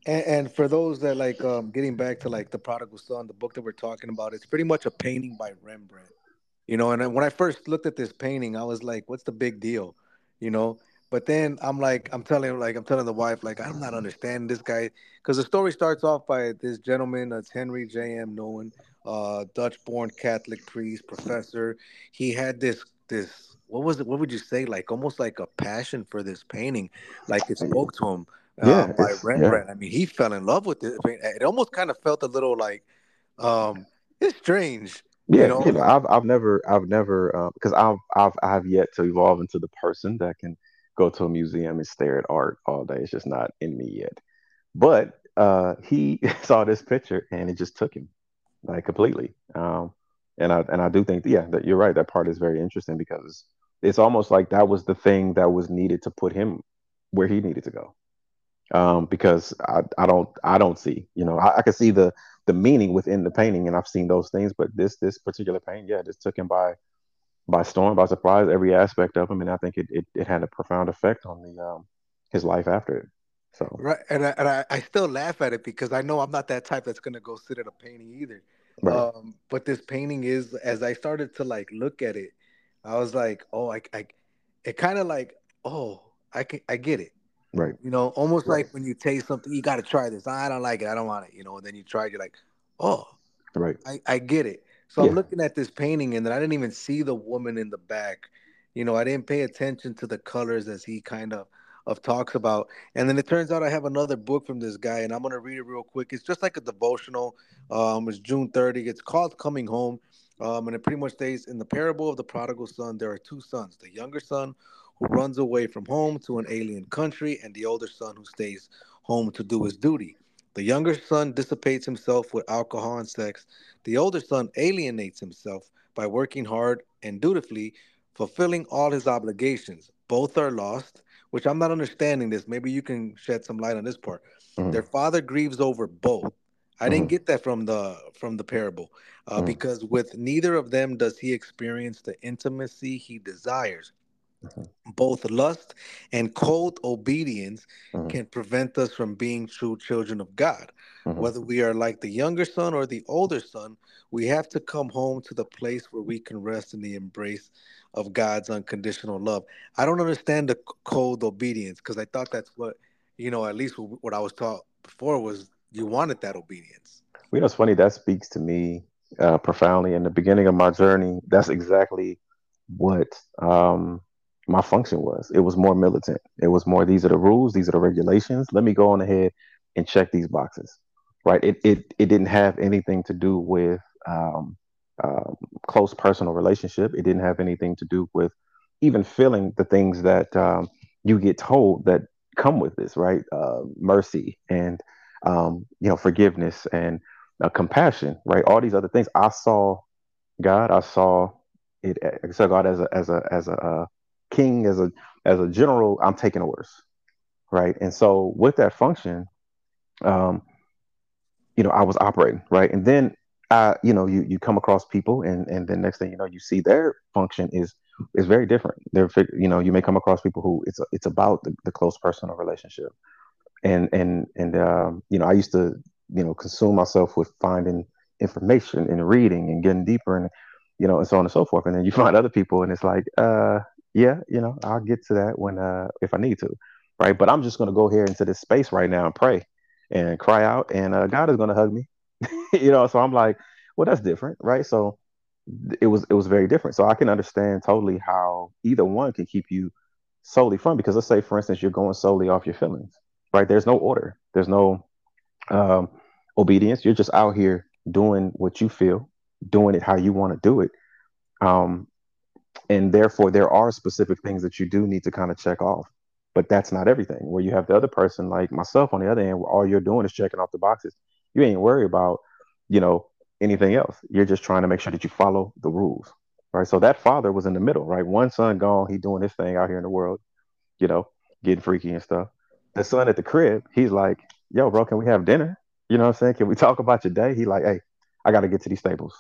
And, and for those that like um, getting back to like the prodigal son, the book that we're talking about, it's pretty much a painting by Rembrandt. You know, and when I first looked at this painting, I was like, "What's the big deal?" You know. But then I'm like, I'm telling like I'm telling the wife like I'm not understanding this guy because the story starts off by this gentleman, that's Henri J. M. Nouwen, uh, Dutch-born Catholic priest, professor. He had this this what was it? What would you say? Like almost like a passion for this painting, like it spoke to him uh, yeah by it's yeah Rembrandt. I mean, he fell in love with it. It almost kind of felt a little like um, it's strange, you Yeah, know, you know, I've I've never I've never uh, because I've I've I've yet to evolve into the person that can go to a museum and stare at art all day. It's just not in me yet. But uh, he saw this picture and it just took him like completely. Um, and I and I do think yeah that you're right. That part is very interesting because it's almost like that was the thing that was needed to put him where he needed to go um, because I, I don't I don't see you know I, I can see the the meaning within the painting and I've seen those things but this this particular painting yeah just took him by by storm by surprise every aspect of him and I think it it, it had a profound effect on the um, his life after it so right. And I, and I, I still laugh at it because I know I'm not that type that's gonna go sit at a painting either. right Um, but this painting is as I started to like look at it, I was like, oh, I, I it kind of like, oh, I can I get it. Right. You know, almost Right. like when you taste something, you got to try this. I don't like it. I don't want it. You know, and then you try it. You're like, oh, Right. I, I get it. So I'm looking at this painting and then I didn't even see the woman in the back. You know, I didn't pay attention to the colors as he kind of of talks about. And then it turns out I have another book from this guy and I'm gonna read it real quick. It's just like a devotional. Um, it's June 30. It's called Coming Home. Um, and it pretty much states in the parable of the prodigal son, there are two sons, the younger son who runs away from home to an alien country, and the older son who stays home to do his duty. The younger son dissipates himself with alcohol and sex. The older son alienates himself by working hard and dutifully, fulfilling all his obligations. Both are lost, which I'm not understanding this. Maybe you can shed some light on this part. Their hmm father grieves over both. I didn't hmm get that from the from the parable, uh, hmm because with neither of them does he experience the intimacy he desires. Hmm Both lust and cold obedience hmm can prevent us from being true children of God. hmm Whether we are like the younger son or the older son, we have to come home to the place where we can rest in the embrace of God's unconditional love. I don't understand the cold obedience because I thought that's what, you know, at least what I was taught before was you wanted that obedience. You know, it's funny. That speaks to me uh, profoundly. In the beginning of my journey, that's exactly what um, my function was. It was more militant. It was more. These are the rules. These are the regulations. Let me go on ahead and check these boxes. Right. It it it didn't have anything to do with um, um, close personal relationship. It didn't have anything to do with even feeling the things that um, you get told that come with this. Right. Uh, mercy and um, you know forgiveness and uh, compassion. Right. All these other things. I saw God. I saw it. I saw God as a as a as a uh, king, as a as a general. I'm taking orders, right? And so with that function, um, you know, I was operating right, and then I, you know, you you come across people, and and then next thing you know, you see their function is is very different. They're, you know, you may come across people who it's it's about the, the close personal relationship and and and um, you know I used to you know consume myself with finding information and reading and getting deeper and you know and so on and so forth and then you find other people and it's like uh yeah you know I'll get to that when uh if I need to right? But I'm just to go here into this space right now and pray and cry out and uh, God is to hug me you know? So I'm like well that's different right? So it was it was very different. So I can understand totally how either one can keep you solely from because let's say for instance you're going solely off your feelings right? There's no order. There's no um, obedience. You're just out here doing what you feel doing it how you want to do it. Um, and therefore there are specific things that you do need to kind of check off but that's not everything where you have the other person like myself on the other end where all you're doing is checking off the boxes you ain't worried about you know anything else you're just trying to make sure that you follow the rules right so that father was in the middle right one son gone he doing his thing out here in the world you know, getting freaky and stuff. The son at the crib, he's like, yo, bro, can we have dinner? You know what I'm saying? Can we talk about your day? He like, hey, I got to get to these stables.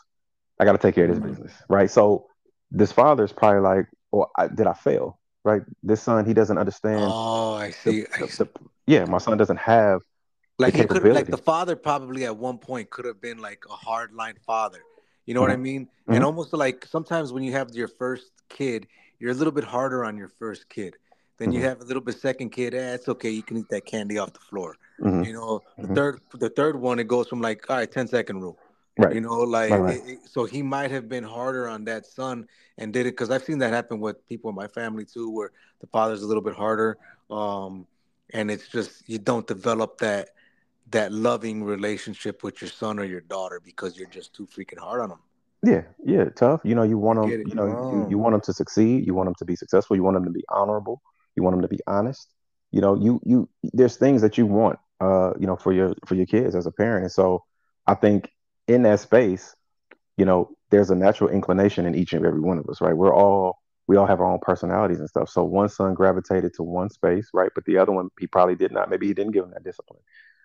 I got to take care of this Mm. business, right? So this father is probably like, well, I, did I fail? Right? This son, he doesn't understand Oh, I the, see. I see. the yeah, my son doesn't have the Like he could like the father probably at one point could have been like a hard line father. You know what I hmm mean? And hmm almost like sometimes when you have your first kid, you're a little bit harder on your first kid. Then you hmm have a little bit second kid, eh, it's okay, you can eat that candy off the floor. hmm You know, the third the third one it goes from like, all right, 10 second rule. Right, You know, like right, right. it- so he might have been harder on that son and did it because I've seen that happen with people in my family too, where the father's a little bit harder. Um, and it's just you don't develop that that loving relationship with your son or your daughter because you're just too freaking hard on them. Yeah, yeah, tough. You know, you want them, you know, you, you want them to succeed. You want them to be successful. You want them to be honorable. You want them to be honest. You know, you you there's things that you want, uh, you know, for your for your kids as a parent. And so I think in that space, you know, there's a natural inclination in each and every one of us, right? We're all we all have our own personalities and stuff. So one son gravitated to one space, right? But the other one, he probably did not. Maybe he didn't give him that discipline,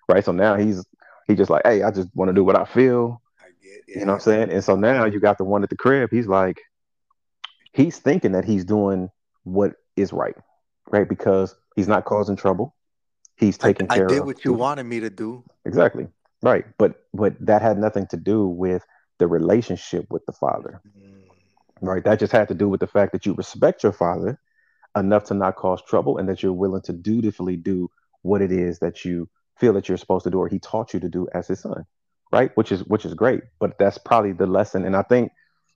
right? So now he's he just like, hey, I just want to do what I feel I get you know what I'm saying? And so now you got the one at the crib. He's like, he's thinking that he's doing what is right, right? Because he's not causing trouble. He's I taking I care did of what you two. wanted me to do. Exactly. Right. But but that had nothing to do with the relationship with the father. Mm. Right. That just had to do with the fact that you respect your father enough to not cause trouble and that you're willing to dutifully do what it is that you feel that you're supposed to do or he taught you to do as his son right which is which is great but that's probably the lesson and i think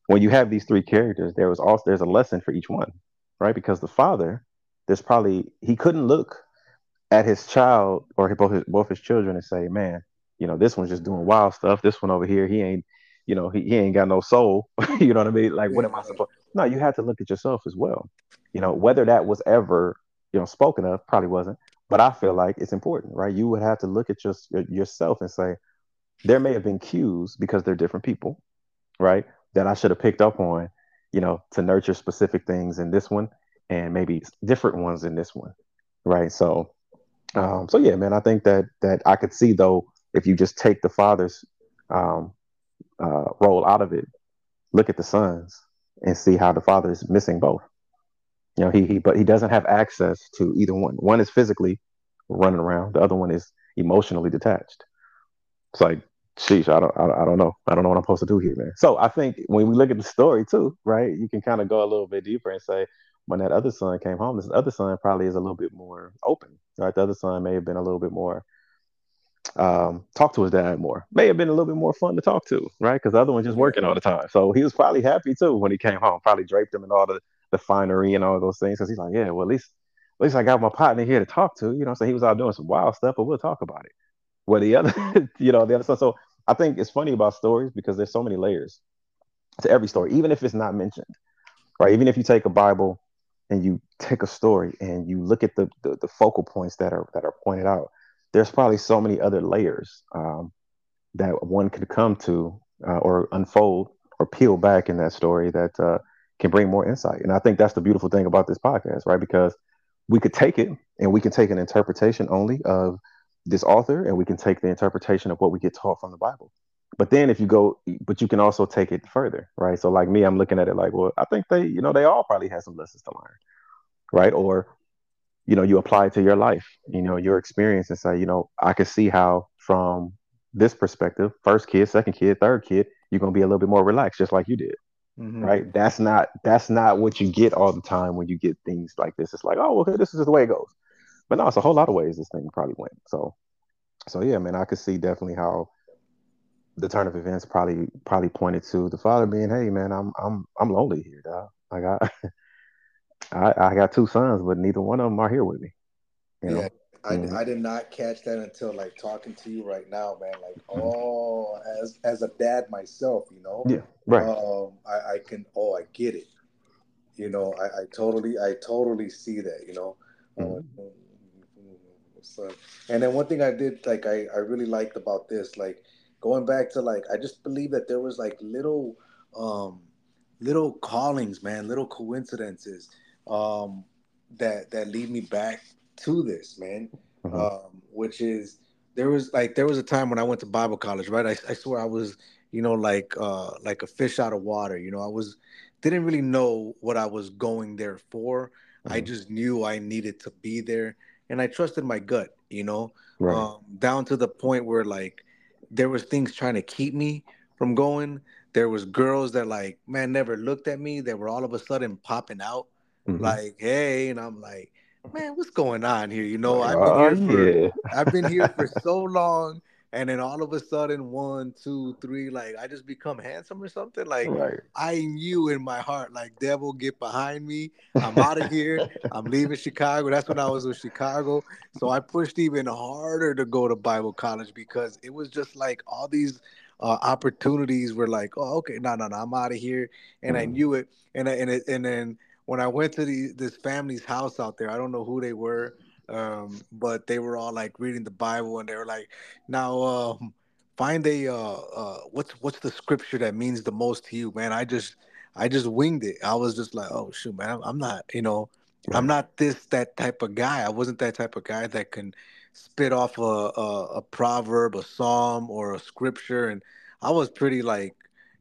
when you have these three characters there was also there's a lesson for each one right because the father there's probably he couldn't look at his child or both his, both his children and say man you know this one's just doing wild stuff. This one over here he ain't you know he, he ain't got no soul. You know what i mean? Like what am i supposed no you have to look at yourself as well. You know whether that was ever you know spoken of probably wasn't but i feel like it's important right? You would have to look at just your, yourself and say there may have been cues because they're different people right that i should have picked up on you know to nurture specific things in this one and maybe different ones in this one right? So um so yeah man i think that that i could see though if you just take the father's um uh role out of it look at the sons and see how the father is missing both you know, he, he but he doesn't have access to either one. One is physically running around. The other one is emotionally detached. It's like, sheesh, I don't, I, I don't know. I don't know what I'm supposed to do here, man. So I think when we look at the story too, right, you can kind of go a little bit deeper and say, when that other son came home, this other son probably is a little bit more open, right? The other son may have been a little bit more um, talk to his dad more. May have been a little bit more fun to talk to, right? Because the other one just working all the time. So he was probably happy too when he came home. Probably draped him in all the the finery and all those things because he's like, yeah, well at least at least I got my partner here to talk to. You know, so he was out doing some wild stuff, but we'll talk about it. Where the other, you know, the other stuff. So I think it's funny about stories because there's so many layers to every story, even if it's not mentioned, right? Even if you take a Bible and you take a story and you look at the the, the focal points that are that are pointed out, there's probably so many other layers um, that one could come to uh, or unfold or peel back in that story that uh, can bring more insight. And I think that's the beautiful thing about this podcast, right? Because we could take it and we can take an interpretation only of this author and we can take the interpretation of what we get taught from the Bible. But then if you go, but you can also take it further, right? So like me, I'm looking at it like, well, I think they, you know, they all probably have some lessons to learn, right? Or, you know, you apply it to your life, you know, your experience and say, you know, I can see how from this perspective, first kid, second kid, third kid, you're going to be a little bit more relaxed, just like you did mm-hmm. right? That's not that's not what you get all the time when you get things like this. It's like, oh, okay, this is the way it goes. But no, it's a whole lot of ways this thing probably went. So, so yeah, man, I could see definitely how the turn of events probably probably pointed to the father being, hey, man, I'm I'm I'm lonely here, dog. like I got I, I got two sons, but neither one of them are here with me. You know? Yeah, I, mm-hmm. I did not catch that until like talking to you right now, man. Like, mm-hmm. oh, as as a dad myself, you know, yeah, right. Um, I, I can, oh, I get it. You know, I, I totally, I totally see that. You know, mm-hmm. so, and then one thing I did, like, I I really liked about this, like, going back to like, I just believe that there was like little, um, little callings, man, little coincidences, um, that that lead me back to this, man. Uh-huh. Um, which is there was like there was a time when I went to Bible college, right? I, I swear I was, you know, like uh like a fish out of water. You know, I was didn't really know what I was going there for. I uh-huh. just knew I needed to be there, and I trusted my gut. You know, right. um, down to the point where like there was things trying to keep me from going. There was girls that like man never looked at me. That were all of a sudden popping out, mm-hmm. like hey, and I'm like man, what's going on here? You know, I've been here for I've been here for so long, and then all of a sudden, one, two, three, like I just become handsome or something. Like right. I knew in my heart, like devil, get behind me. I'm out of here. I'm leaving Chicago. That's when I was in Chicago. So I pushed even harder to go to Bible college because it was just like all these uh, opportunities were like, oh, okay, no, no, no, I'm out of here, and mm. I knew it, and and it, and then when I went to the, this family's house out there, I don't know who they were, um, but they were all like reading the Bible, and they were like, "Now, um, find a uh, uh, what's what's the scripture that means the most to you, man?" I just I just winged it. I was just like, "Oh shoot, man, I'm, I'm not, you know. I'm not this that type of guy. I wasn't that type of guy that can spit off a, a, a proverb, a psalm, or a scripture." And I was pretty like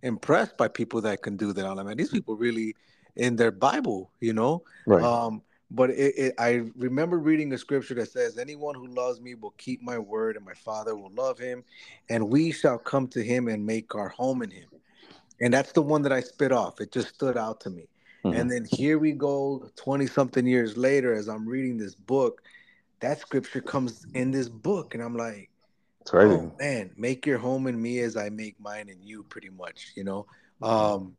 impressed by people that can do that. I'm like, man, these people really in their Bible, you know. Right. Um, but it, it, I remember reading a scripture that says, "Anyone who loves me will keep my word, and my Father will love him, and we shall come to him and make our home in him." And that's the one that I spit off. It just stood out to me. Mm-hmm. And then here we go 20 something years later as I'm reading this book, that scripture comes in this book. And I'm like, oh man, make your home in me as I make mine in you, pretty much, you know? Um,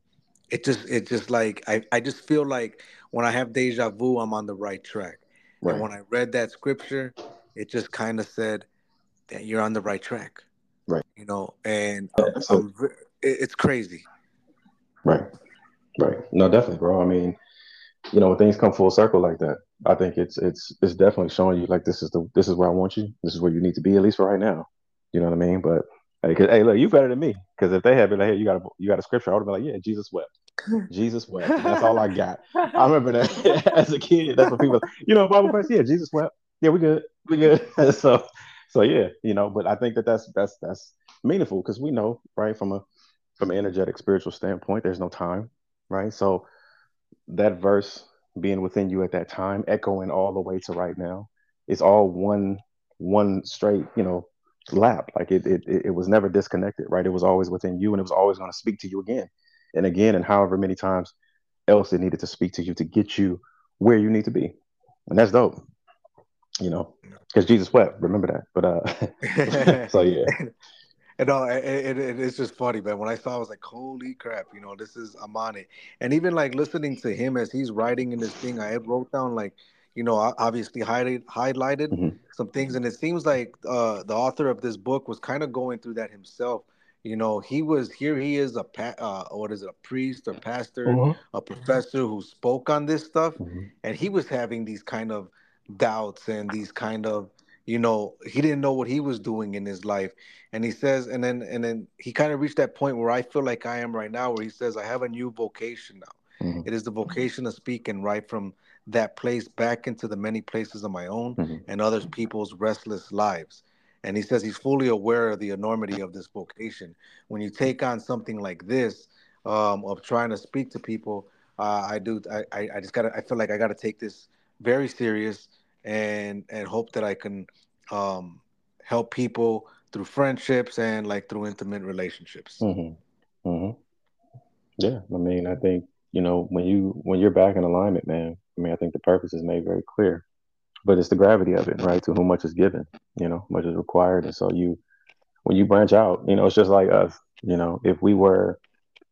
it just, it just like, I, I just feel like when I have deja vu, I'm on the right track. Right. And when I read that scripture, it just kind of said that you're on the right track. Right. You know, and um, it's crazy. Right. Right. No, definitely, bro. I mean, you know, when things come full circle like that, I think it's it's it's definitely showing you like this is the this is where I want you. This is where you need to be at least for right now. You know what I mean? But hey, hey look, you better than me. Because if they had been like, hey, you got a you got a scripture, I would have been like, yeah, Jesus wept. Jesus wept. That's all I got. I remember that as a kid. That's what people, you know, Bible verse. Yeah, Jesus wept. Yeah, we good. We good. so, so yeah, you know. But I think that that's that's that's meaningful because we know, right, from a from an energetic spiritual standpoint, there's no time, right? So that verse being within you at that time, echoing all the way to right now, it's all one one straight, you know, lap. Like it it it was never disconnected, right? It was always within you, and it was always going to speak to you again and again, and however many times else it needed to speak to you to get you where you need to be, and that's dope. You know, because Jesus wept. Remember that. But uh, so yeah. And no, it, it, it's just funny, man. When I saw, I was like, "Holy crap!" You know, this is I'm on it. And even like listening to him as he's writing in this thing, I wrote down like, you know, obviously highlighted highlighted mm-hmm. some things, and it seems like uh, the author of this book was kind of going through that himself. You know, he was here. He is a pa- uh, what is it? A priest or pastor, mm-hmm. a professor who spoke on this stuff, mm-hmm. and he was having these kind of doubts and these kind of you know he didn't know what he was doing in his life and he says and then and then he kind of reached that point where i feel like i am right now where he says i have a new vocation now mm-hmm. it is the vocation to speak and write from that place back into the many places of my own mm-hmm. and other people's restless lives and he says he's fully aware of the enormity of this vocation when you take on something like this um, of trying to speak to people uh, i do I, I just gotta i feel like i gotta take this very serious and and hope that I can um, help people through friendships and like through intimate relationships. Mm-hmm. Mm-hmm. Yeah, I mean, I think you know when you when you're back in alignment, man. I mean, I think the purpose is made very clear, but it's the gravity of it, right? To whom much is given, you know, much is required, and so you when you branch out, you know, it's just like us. You know, if we were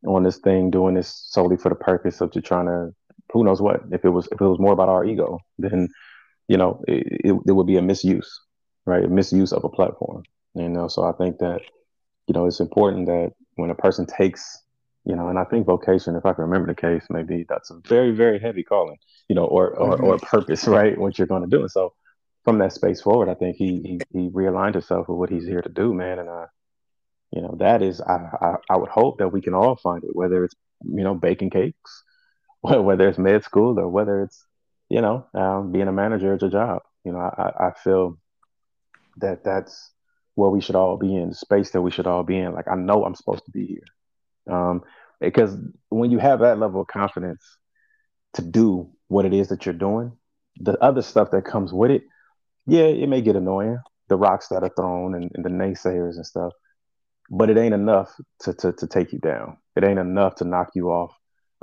on this thing doing this solely for the purpose of just trying to, who knows what? If it was if it was more about our ego, then you know, it, it, it, would be a misuse, right? A misuse of a platform. You know, so I think that, you know, it's important that when a person takes, you know, and I think vocation, if I can remember the case, maybe that's a very, very heavy calling, you know, or or, mm-hmm. or purpose, right? What you're going to do. And so from that space forward, I think he he, he realigned himself with what he's here to do, man. And uh, you know, that is I, I I would hope that we can all find it, whether it's you know baking cakes, whether it's med school or whether it's you know, um, being a manager is a job. You know, I, I feel that that's where we should all be in, the space that we should all be in. Like, I know I'm supposed to be here. Um, because when you have that level of confidence to do what it is that you're doing, the other stuff that comes with it, yeah, it may get annoying. The rocks that are thrown and, and the naysayers and stuff, but it ain't enough to, to, to take you down. It ain't enough to knock you off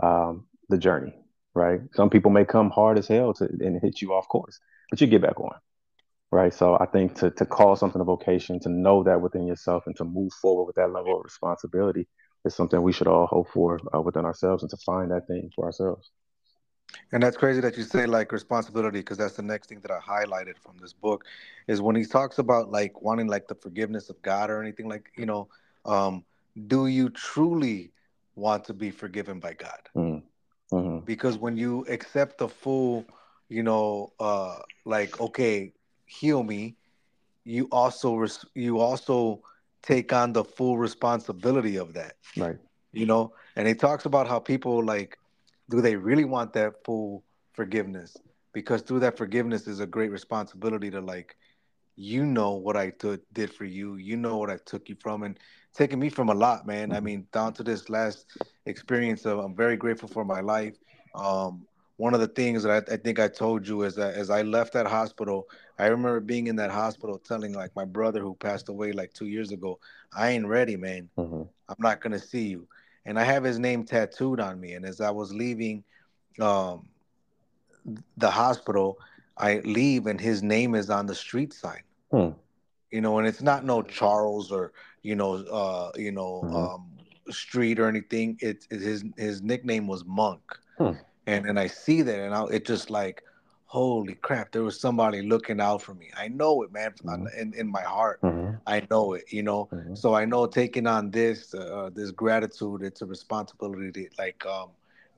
um, the journey right? Some people may come hard as hell to and hit you off course, but you get back on, right? So I think to to call something a vocation, to know that within yourself, and to move forward with that level of responsibility is something we should all hope for uh, within ourselves, and to find that thing for ourselves. And that's crazy that you say like responsibility because that's the next thing that I highlighted from this book is when he talks about like wanting like the forgiveness of God or anything like you know, um, do you truly want to be forgiven by God? Mm mm-hmm. because when you accept the full you know uh like okay heal me you also res- you also take on the full responsibility of that right you know and he talks about how people like do they really want that full forgiveness because through that forgiveness is a great responsibility to like you know what I did for you. You know what I took you from, and taking me from a lot, man. I mm-hmm. mean, down to this last experience, of, I'm very grateful for my life. Um, one of the things that I, I, think I told you is that as I left that hospital, I remember being in that hospital telling like my brother who passed away like two years ago, I ain't ready, man. Mm-hmm. I'm not gonna see you. And I have his name tattooed on me. And as I was leaving, um, the hospital, I leave and his name is on the street sign. Hmm. You know, and it's not no Charles or you know, uh, you know, Mhm. um, street or anything. It's it, his his nickname was Monk, Hmm. and and I see that, and I, it just like, holy crap, there was somebody looking out for me. I know it, man, Mhm. in in my heart. Mhm. I know it, you know. Mhm. So I know taking on this, uh, this gratitude, it's a responsibility. Like, um,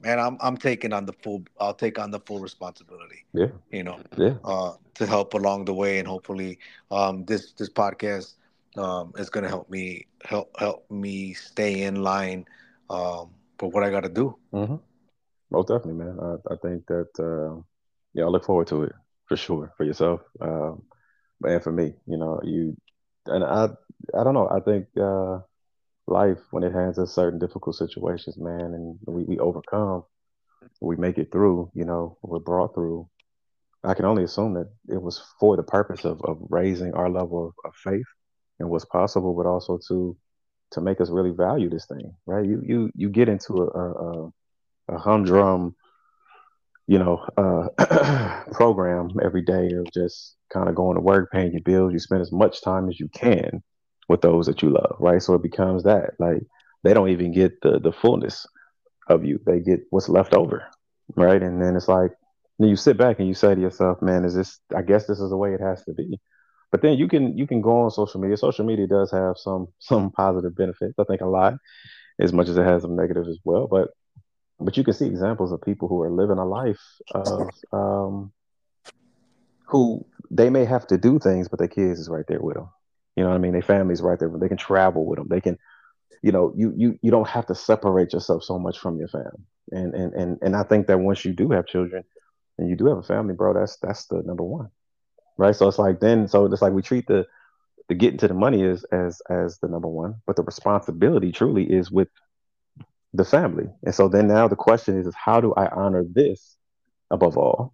man, I'm I'm taking on the full. I'll take on the full responsibility. Yeah. You know, Yeah. uh, to help along the way, and hopefully, um, this this podcast um, is going to help me help help me stay in line um, for what I got to do. Mhm. Most definitely, man. I, I think that uh, yeah, I look forward to it for sure for yourself, um, and for me. You know, you and I. I don't know. I think uh, life when it hands us certain difficult situations, man, and we, we overcome, we make it through. You know, we're brought through. I can only assume that it was for the purpose of, of raising our level of, of faith and what's possible, but also to to make us really value this thing, right? You you you get into a a, a humdrum, you know, uh, program every day of just kind of going to work, paying your bills. You spend as much time as you can with those that you love, right? So it becomes that like they don't even get the the fullness of you; they get what's left over, right? And then it's like then you sit back and you say to yourself, "Man, is this? I guess this is the way it has to be." But then you can you can go on social media. Social media does have some some positive benefits. I think a lot, as much as it has some negative as well. But but you can see examples of people who are living a life of um, who they may have to do things, but their kids is right there with them. You know what I mean? Their family's right there. They can travel with them. They can, you know, you you you don't have to separate yourself so much from your family. And and and and I think that once you do have children and you do have a family, bro, that's that's the number one, right? So it's like then, so it's like we treat the the getting to the money as as as the number one, but the responsibility truly is with the family. And so then now the question is, is how do I honor this above all?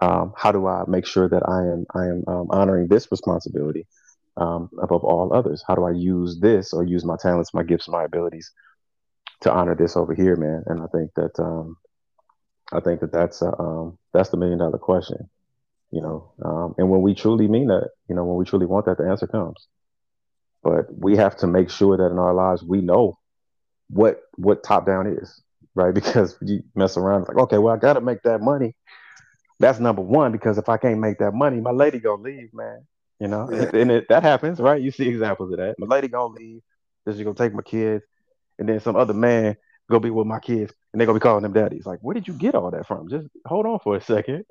Um, how do I make sure that I am I am um, honoring this responsibility um, above all others? How do I use this or use my talents, my gifts, my abilities to honor this over here, man? And I think that um, I think that that's uh, um, that's the million dollar question, you know. Um, and when we truly mean that, you know, when we truly want that, the answer comes. But we have to make sure that in our lives we know what what top down is, right? Because you mess around, it's like, okay, well, I got to make that money. That's number one because if I can't make that money, my lady gonna leave, man. You know, Yeah. and it, that happens, right? You see examples of that. My lady gonna leave. Then she gonna take my kids, and then some other man gonna be with my kids, and they gonna be calling them daddies. Like, where did you get all that from? Just hold on for a second.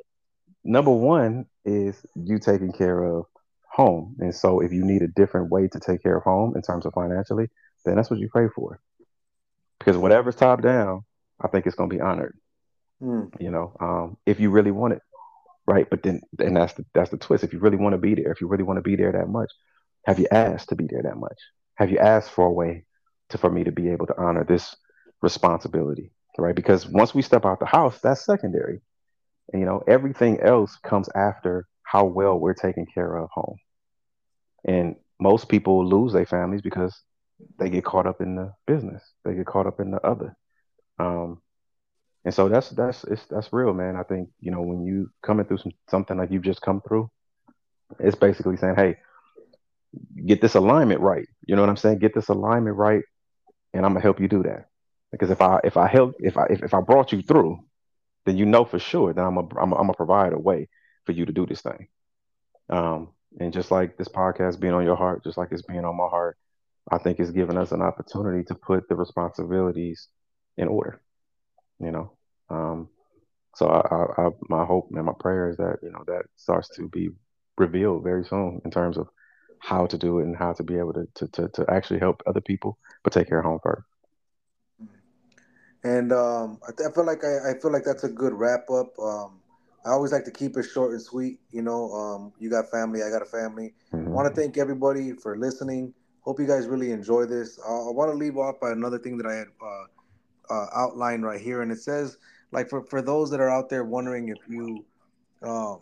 Number one is you taking care of home, and so if you need a different way to take care of home in terms of financially, then that's what you pray for because whatever's top down, I think it's going to be honored. Mm. You know, um, if you really want it, right? But then, and that's the that's the twist. If you really want to be there, if you really want to be there that much, have you asked to be there that much? Have you asked for a way to for me to be able to honor this responsibility, right? Because once we step out the house, that's secondary. And, you know, everything else comes after how well we're taking care of home. And most people lose their families because they get caught up in the business. They get caught up in the other. Um, and so that's that's it's that's real, man. I think you know when you coming through some, something like you've just come through, it's basically saying, hey, get this alignment right. You know what I'm saying? Get this alignment right, and I'm gonna help you do that. Because if I if I help if I if, if I brought you through, then you know for sure that I'm a I'm a, I'm a provide a way for you to do this thing. Um, and just like this podcast being on your heart, just like it's being on my heart, I think it's given us an opportunity to put the responsibilities in order. You know, um, so I, I, I, my hope and my prayer is that you know that starts to be revealed very soon in terms of how to do it and how to be able to to, to, to actually help other people, but take care of home first. And um, I, th- I feel like I, I feel like that's a good wrap up. Um, I always like to keep it short and sweet. You know, um, you got family, I got a family. I hmm want to thank everybody for listening. Hope you guys really enjoy this. I, I want to leave off by another thing that I had uh, uh, outlined right here, and it says like for for those that are out there wondering if you um,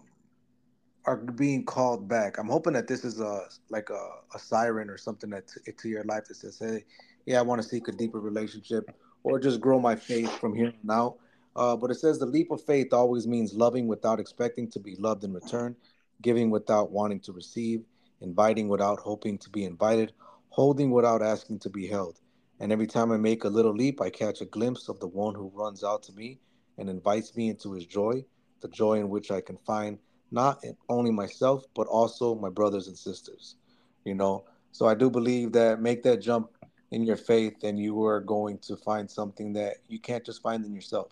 are being called back. I'm hoping that this is a like a, a siren or something that to, to your life that says, "Hey, yeah, I want to seek a deeper relationship or just grow my faith from here on out." Uh, but it says the leap of faith always means loving without expecting to be loved in return, giving without wanting to receive, inviting without hoping to be invited, holding without asking to be held. And every time I make a little leap, I catch a glimpse of the one who runs out to me and invites me into his joy, the joy in which I can find not only myself, but also my brothers and sisters. You know, so I do believe that make that jump in your faith and you are going to find something that you can't just find in yourself.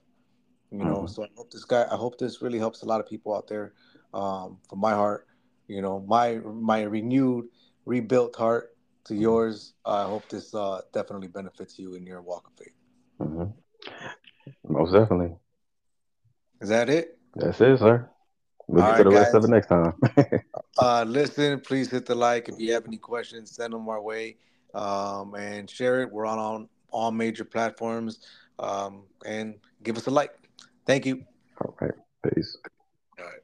You know, mm-hmm. so I hope this guy, I hope this really helps a lot of people out there. Um, from my heart, you know, my my renewed, rebuilt heart to yours. I hope this uh, definitely benefits you in your walk of faith. Mm-hmm. Most definitely. Is that it? That's it, sir. We'll get the guys. rest of it next time. uh, listen, please hit the like. If you have any questions, send them our way um, and share it. We're on, all major platforms um, and give us a like. Thank you. All right. Peace. All right.